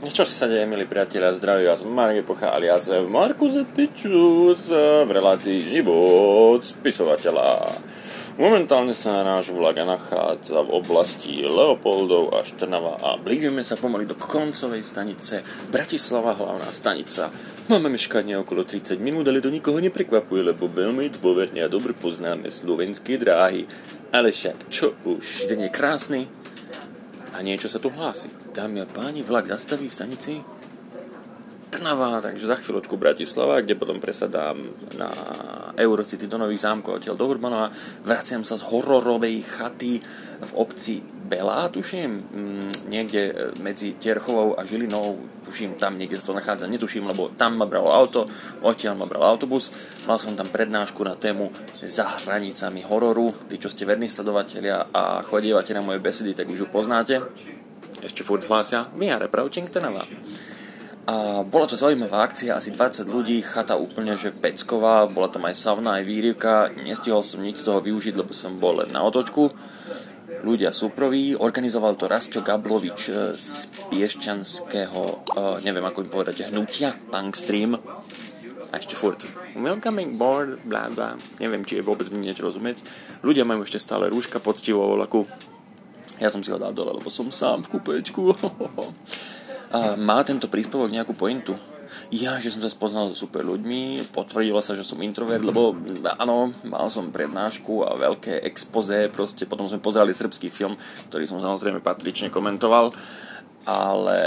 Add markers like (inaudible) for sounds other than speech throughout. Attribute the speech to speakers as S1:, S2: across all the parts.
S1: Čo sa deje, milí priatelia, zdraví vás Marge Pocha alias Markus Pičus v relácii Život spisovateľa. Momentálne sa náš vlak nachádza v oblasti Leopoldov a Štrnava a blížime sa pomaly do koncovej stanice Bratislava hlavná stanica. Máme meškanie okolo 30 minút, ale to nikoho neprekvapuje, lebo veľmi dôverne a dobre poznáme slovenské dráhy. Ale však, čo už, deň je krásny, a niečo sa tu hlási. Dámy a páni, vlak zastaví v stanici Trnava, takže za chvíľočku Bratislava, kde potom presadám na Eurocity do Nových zámkov odtiaľ do Urbanova. Vraciam sa z hororovej chaty v obci Belá, tuším, mm, niekde e, medzi Tierchovou a Žilinou, tuším, tam niekde sa to nachádza, netuším, lebo tam ma bralo auto, odtiaľ ma bral autobus, mal som tam prednášku na tému za hranicami hororu, tí, čo ste verní sledovatelia a chodievate na moje besedy, tak už ju poznáte. Ešte furt hlásia, Pravčink Trnava. A bola to zaujímavá akcia, asi 20 ľudí, chata úplne že pecková, bola tam aj sauna, aj výrivka, nestihol som nič z toho využiť, lebo som bol len na otočku ľudia súproví. Organizoval to Rastio Gablovič eh, z piešťanského, uh, neviem ako im povedať, hnutia, Punkstream. A ešte furt. Welcoming board, bla bla. Neviem, či je vôbec niečo rozumieť. Ľudia majú ešte stále rúška poctivo vo vlaku. Ja som si ho dal dole, lebo som sám v kúpečku. (laughs) A má tento príspevok nejakú pointu? Ja, že som sa spoznal so super ľuďmi, potvrdilo sa, že som introvert, lebo áno, mal som prednášku a veľké expoze, proste potom sme pozerali srbský film, ktorý som samozrejme patrične komentoval, ale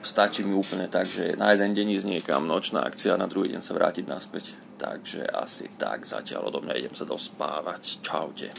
S1: stačí mi úplne tak, že na jeden deň ísť niekam, nočná akcia, na druhý deň sa vrátiť naspäť. Takže asi tak, zatiaľ odo mňa idem sa dospávať. Čaute.